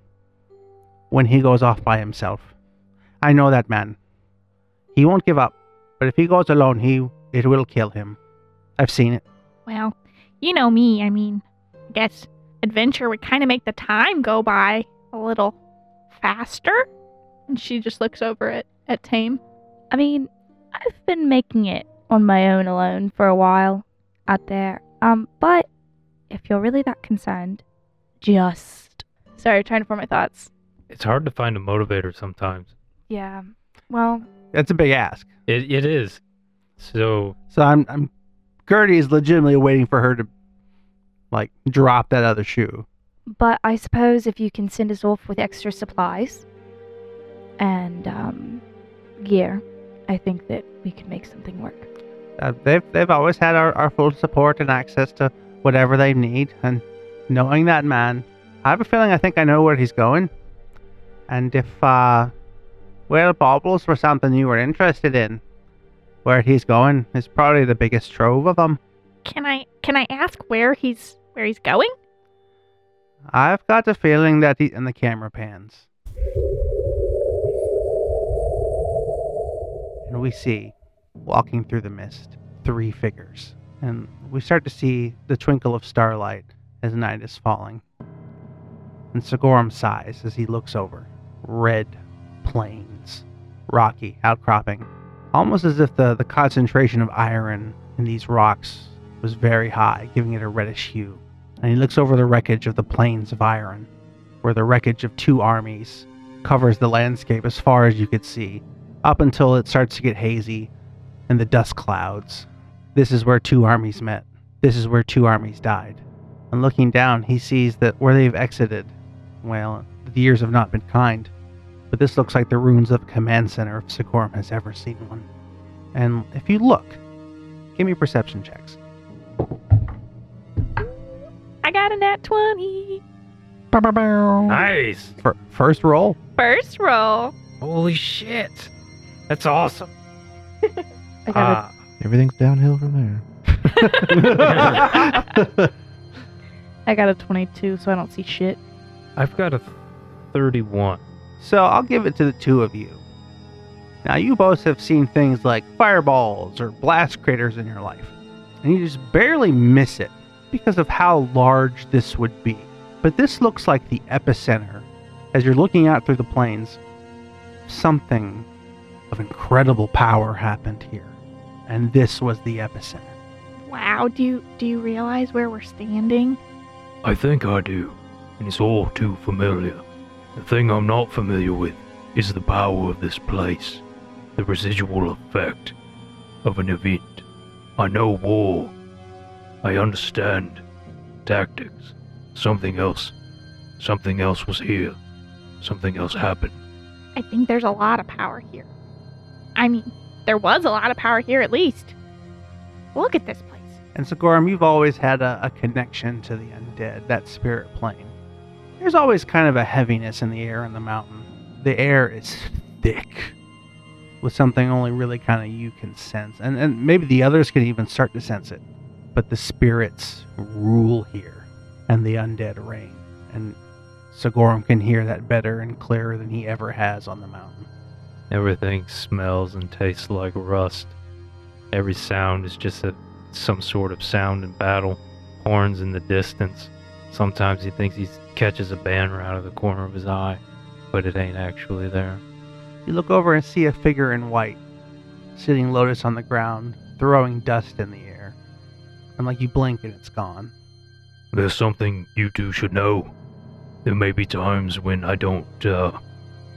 when he goes off by himself. I know that man. He won't give up, but if he goes alone, he it will kill him. I've seen it. Well, you know me. I mean, I guess adventure would kind of make the time go by a little faster. And she just looks over at, at Tame. I mean, I've been making it on my own alone for a while out there. Um, but if you're really that concerned, just sorry, trying to form my thoughts. It's hard to find a motivator sometimes. Yeah. Well, That's a big ask. It it is. So So I'm I'm Gertie is legitimately waiting for her to like drop that other shoe. but I suppose if you can send us off with extra supplies and um, gear, I think that we can make something work. Uh, they've they've always had our, our full support and access to whatever they need. And knowing that man, I have a feeling I think I know where he's going. And if uh, well, baubles were something you were interested in, where he's going is probably the biggest trove of them. Can I can I ask where he's where he's going? I've got a feeling that he and the camera pans. And we see, walking through the mist, three figures. And we start to see the twinkle of starlight as night is falling. And Sigorum sighs as he looks over. Red plains, rocky, outcropping, almost as if the, the concentration of iron in these rocks was very high, giving it a reddish hue and he looks over the wreckage of the plains of iron, where the wreckage of two armies covers the landscape as far as you could see, up until it starts to get hazy and the dust clouds. This is where two armies met. This is where two armies died. And looking down, he sees that where they've exited, well, the years have not been kind, but this looks like the ruins of a command center if Sigorum has ever seen one. And if you look, give me perception checks. I got a nat twenty. nice. Fir- first roll. First roll. Holy shit. That's awesome. I got Uh, Everything's downhill from there. I got a 22, so I don't see shit. I've got a 31. So I'll give it to the two of you. Now, you both have seen things like fireballs or blast craters in your life, and you just barely miss it because of how large this would be. But this looks like the epicenter. As you're looking out through the plains, something of incredible power happened here, and this was the epicenter. Wow. Do you do you realize where we're standing? I think I do, and it's all too familiar. The thing I'm not familiar with is the power of this place, the residual effect of an event. I know war. I understand tactics. Something else. Something else was here. Something else happened. I think there's a lot of power here. I mean, there was a lot of power here at least. Look at this place. And Sigorum, you've always had a, a connection to the undead, that spirit plane. There's always kind of a heaviness in the air in the mountain. The air is thick with something only really kind of you can sense. And, and maybe the others can even start to sense it. But the spirits rule here, and the undead reign. And Sigorum can hear that better and clearer than he ever has on the mountain. Everything smells and tastes like rust. Every sound is just a, some sort of sound in battle. Horns in the distance. Sometimes he thinks he catches a banner out of the corner of his eye, but it ain't actually there. You look over and see a figure in white, sitting lotus on the ground, throwing dust in the air. and like you blink and it's gone. There's something you two should know. There may be times when I don't, uh,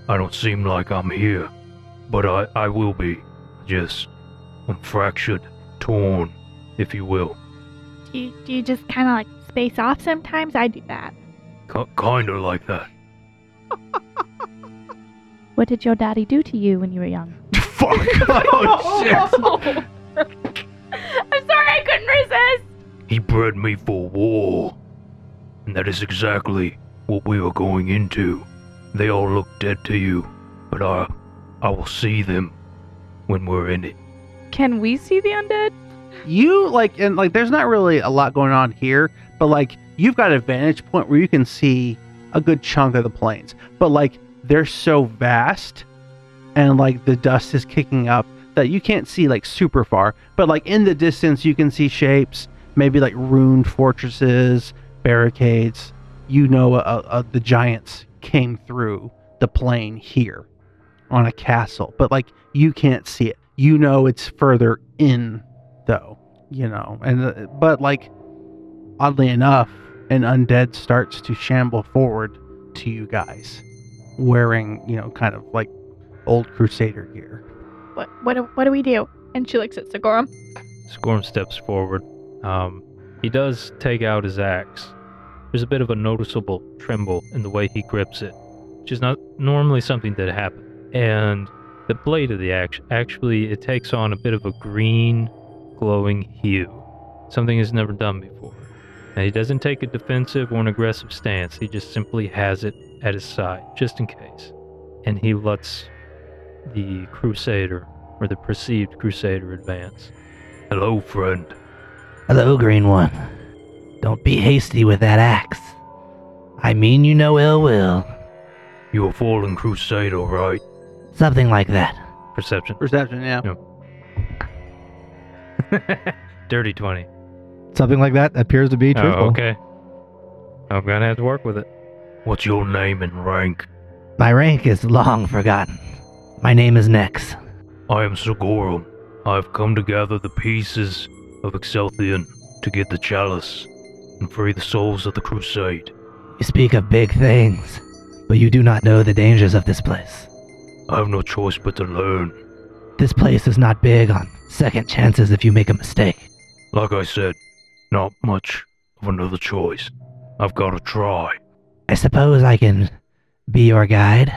I don't seem like I'm here, but I, I will be. Just, I'm fractured, torn, if you will. Do you, do you just kind of like space off sometimes? I do that. K- kinda like that. What did your daddy do to you when you were young? Fuck. Oh, shit. I'm sorry, I couldn't resist. He bred me for war. And that is exactly what we are going into. They all look dead to you, but I, I will see them when we're in it. Can we see the undead? You like and like there's not really a lot going on here, but like you've got a vantage point where you can see a good chunk of the plains. But like they're so vast and like the dust is kicking up that you can't see like super far. But like in the distance you can see shapes, maybe like ruined fortresses, barricades. You know uh, uh, the giants came through the plain here on a castle, but like you can't see it. You know it's further in though, you know. And uh, but like oddly enough, an undead starts to shamble forward to you guys wearing, you know, kind of like old crusader gear. What what do, what do we do? And she looks at Sigorum. Scorm steps forward. Um, he does take out his axe. There's a bit of a noticeable tremble in the way he grips it, which is not normally something that happens. And the blade of the axe actually it takes on a bit of a green, glowing hue, something he's never done before. And he doesn't take a defensive or an aggressive stance. He just simply has it at his side, just in case. And he lets the crusader or the perceived crusader advance. Hello, friend. Hello, Green One. Don't be hasty with that axe. I mean you no ill will. You a fallen crusader, right? Something like that. Perception. Perception, yeah. Dirty 20. Something like that appears to be Oh, okay. I'm gonna have to work with it. What's your name and rank? My rank is long forgotten. My name is Nex. I am Sigorum. I have come to gather the pieces of Excelthian to get the chalice and free the souls of the crusade. You speak of big things, but you do not know the dangers of this place. I have no choice but to learn. This place is not big on second chances if you make a mistake. Like I said, not much of another choice. I've got to try. I suppose I can be your guide.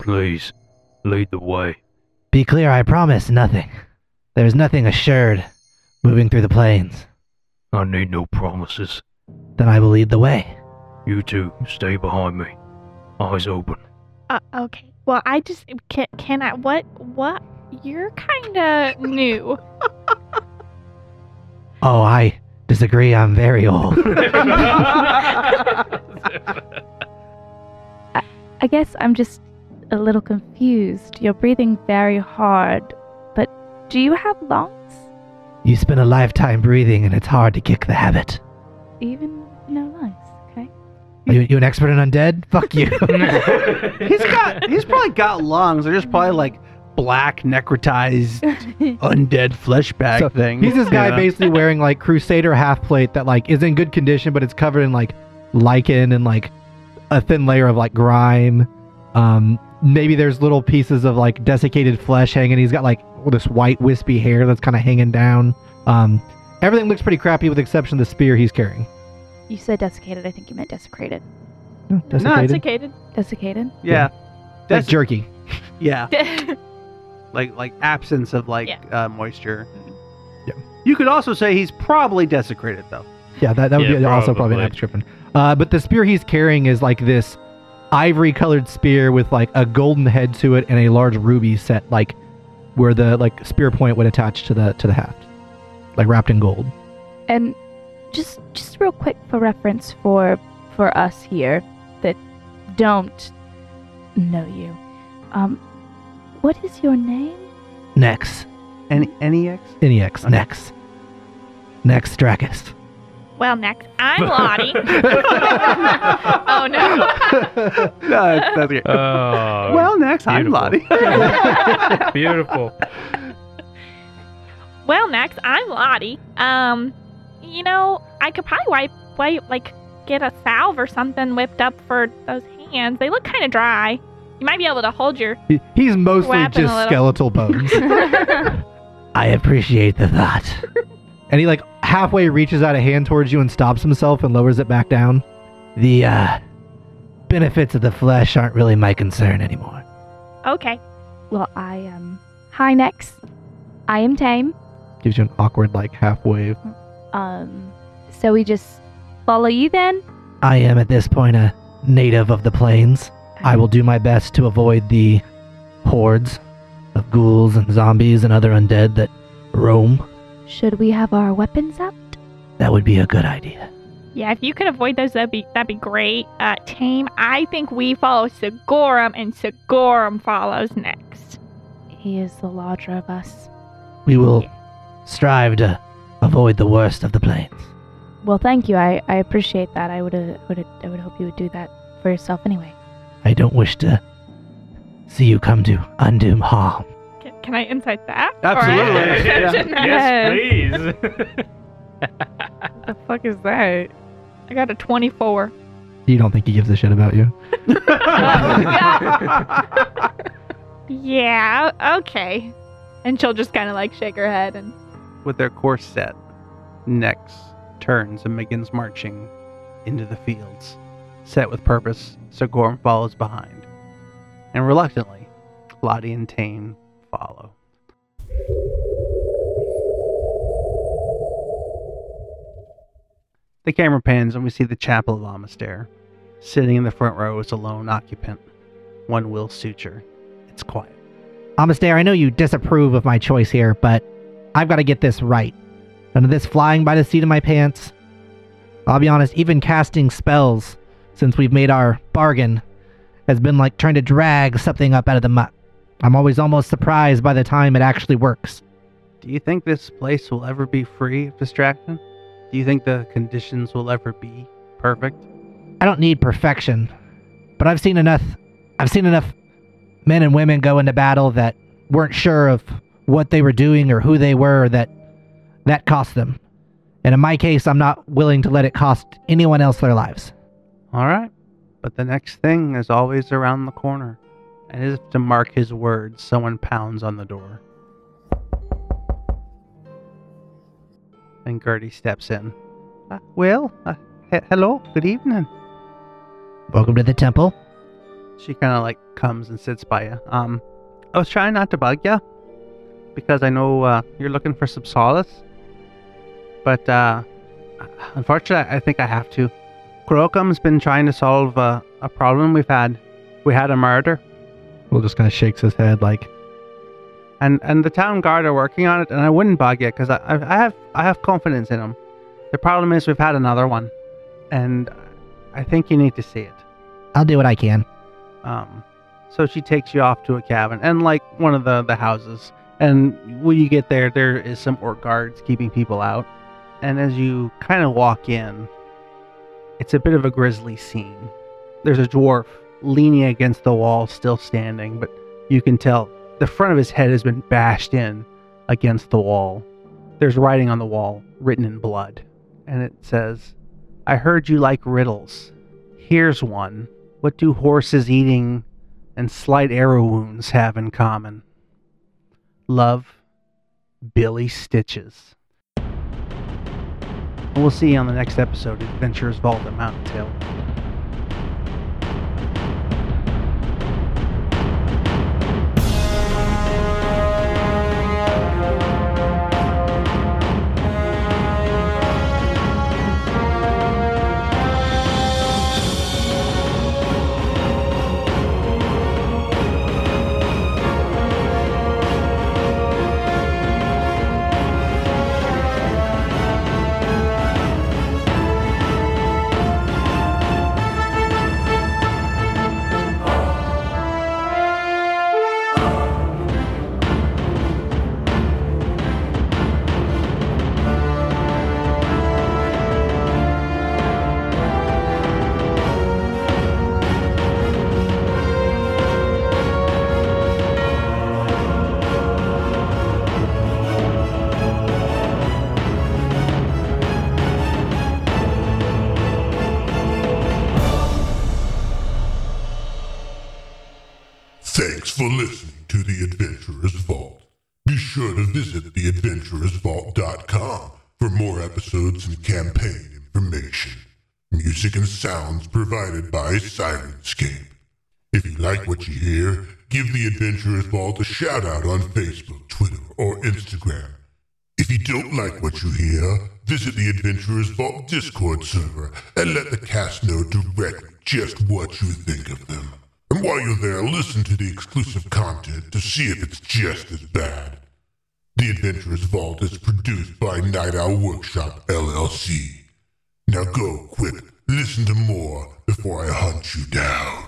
Please, lead the way. Be clear, I promise nothing. There is nothing assured moving through the plains. I need no promises. Then I will lead the way. You two, stay behind me. Eyes open. Uh, okay. Well, I just can can I what what you're kind of new. Oh, I disagree. I'm very old. I guess I'm just a little confused. You're breathing very hard, but do you have lungs? you spend a lifetime breathing, and it's hard to kick the habit. Even with no lungs, okay? Are you, you an expert in undead? Fuck you. he's got he's probably got lungs. They're just probably like black necrotized undead flesh bag So, thing. He's this guy Yeah. basically wearing like Crusader half plate that like is in good condition, but it's covered in like lichen and like a thin layer of like grime. Um, maybe there's little pieces of like desiccated flesh hanging. He's got like this white wispy hair that's kind of hanging down. Um, everything looks pretty crappy with the exception of the spear he's carrying. You said desiccated. I think you meant desecrated. No, it's Desiccated. Desiccated. Desiccated? Yeah. like That's jerky. yeah. Like like absence of like Yeah. uh, moisture. Yeah. You could also say he's probably desecrated though. Yeah, that, that would Yeah, be also probably an probably. act tripping. Uh, but the spear he's carrying is like this ivory colored spear with like a golden head to it and a large ruby set like where the like spear point would attach to the to the haft. Like wrapped in gold. And just just real quick for reference for for us here that don't know you. Um what is your name? Nex. Any any X? NEX. Nex. Nex Dracus. well, next I'm Lottie. oh no. no, that's, that's okay. Oh, well, next I'm. Lottie. beautiful. Well, next I'm Lottie. Um, you know, I could probably wipe, wipe, like, get a salve or something whipped up for those hands. They look kind of dry. You might be able to hold your. He- He's mostly just skeletal bones. I appreciate the thought. and he like halfway reaches out a hand towards you and stops himself and lowers it back down. The uh, benefits of the flesh aren't really my concern anymore. Okay. well, I am. Hi, Nex. I am Tame. Gives you an awkward like half wave. Um, so we just follow you then. I am at this point a native of the plains. I will do my best to avoid the hordes of ghouls and zombies and other undead that roam. Should we have our weapons out? That would be a good idea. Yeah, if you could avoid those, that'd be that'd be great. Uh, Tame, I think we follow Sigorum, and Sigorum follows Nex. He is the larger of us. We will strive to avoid the worst of the plains. Well, thank you. I, I appreciate that. I would uh, would I would hope you would do that for yourself anyway. I don't wish to see you come to undue harm. Can, can I insight that? Absolutely. Or perception yes, please. What the fuck is that? I got a 24. You don't think he gives a shit about you? Yeah, okay. And she'll just kind of like shake her head and. With their course set, Nex turns and begins marching into the fields. Set with purpose, Sigorum follows behind. And reluctantly, Lottie and Tame follow. The camera pans and we see the chapel of Amastair. Sitting in the front row is a lone occupant. One Will Suture. It's quiet. Amastair, I know you disapprove of my choice here, but I've got to get this right. None of this flying by the seat of my pants. I'll be honest, even casting spells since we've made our bargain has been like trying to drag something up out of the muck. I'm always almost surprised by the time it actually works. Do you think this place will ever be free of distraction? Do you think the conditions will ever be perfect? I don't need perfection, but I've seen enough I've seen enough men and women go into battle that weren't sure of what they were doing or who they were that that cost them. And in my case, I'm not willing to let it cost anyone else their lives. All right. But the next thing is always around the corner. And as if to mark his words, someone pounds on the door. And Gertie steps in. Uh, Will, uh, he- hello, good evening. Welcome to the temple. She kind of like comes and sits by you. Um, I was trying not to bug you because I know uh, you're looking for some solace, but uh, unfortunately, I think I have to. Crocum's been trying to solve uh, a problem we've had. We had a murder, Will just kind of shakes his head like, and and the town guard are working on it. And I wouldn't bug you because I, I I have I have confidence in them. The problem is we've had another one, and I think you need to see it. I'll do what I can. Um, so she takes you off to a cabin and like one of the the houses. And when you get there, there is some orc guards keeping people out. And as you kind of walk in, it's a bit of a grisly scene. There's a dwarf leaning against the wall, still standing, but you can tell the front of his head has been bashed in against the wall. There's writing on the wall, written in blood, and it says, I heard you like riddles. Here's one. What do horses eating and slight arrow wounds have in common? Love, Billy Stitches. We'll see you on the next episode of Adventurers' Vault at Mountain Tale. Sounds provided by Syrinscape. If you like what you hear, give The Adventurers Vault a shout out on Facebook, Twitter, or Instagram. If you don't like what you hear, visit the Adventurers Vault Discord server and let the cast know directly just what you think of them. And while you're there, listen to the exclusive content to see if it's just as bad. The Adventurers Vault is produced by Night Owl Workshop LLC. Now go quick, Listen to more before I hunt you down.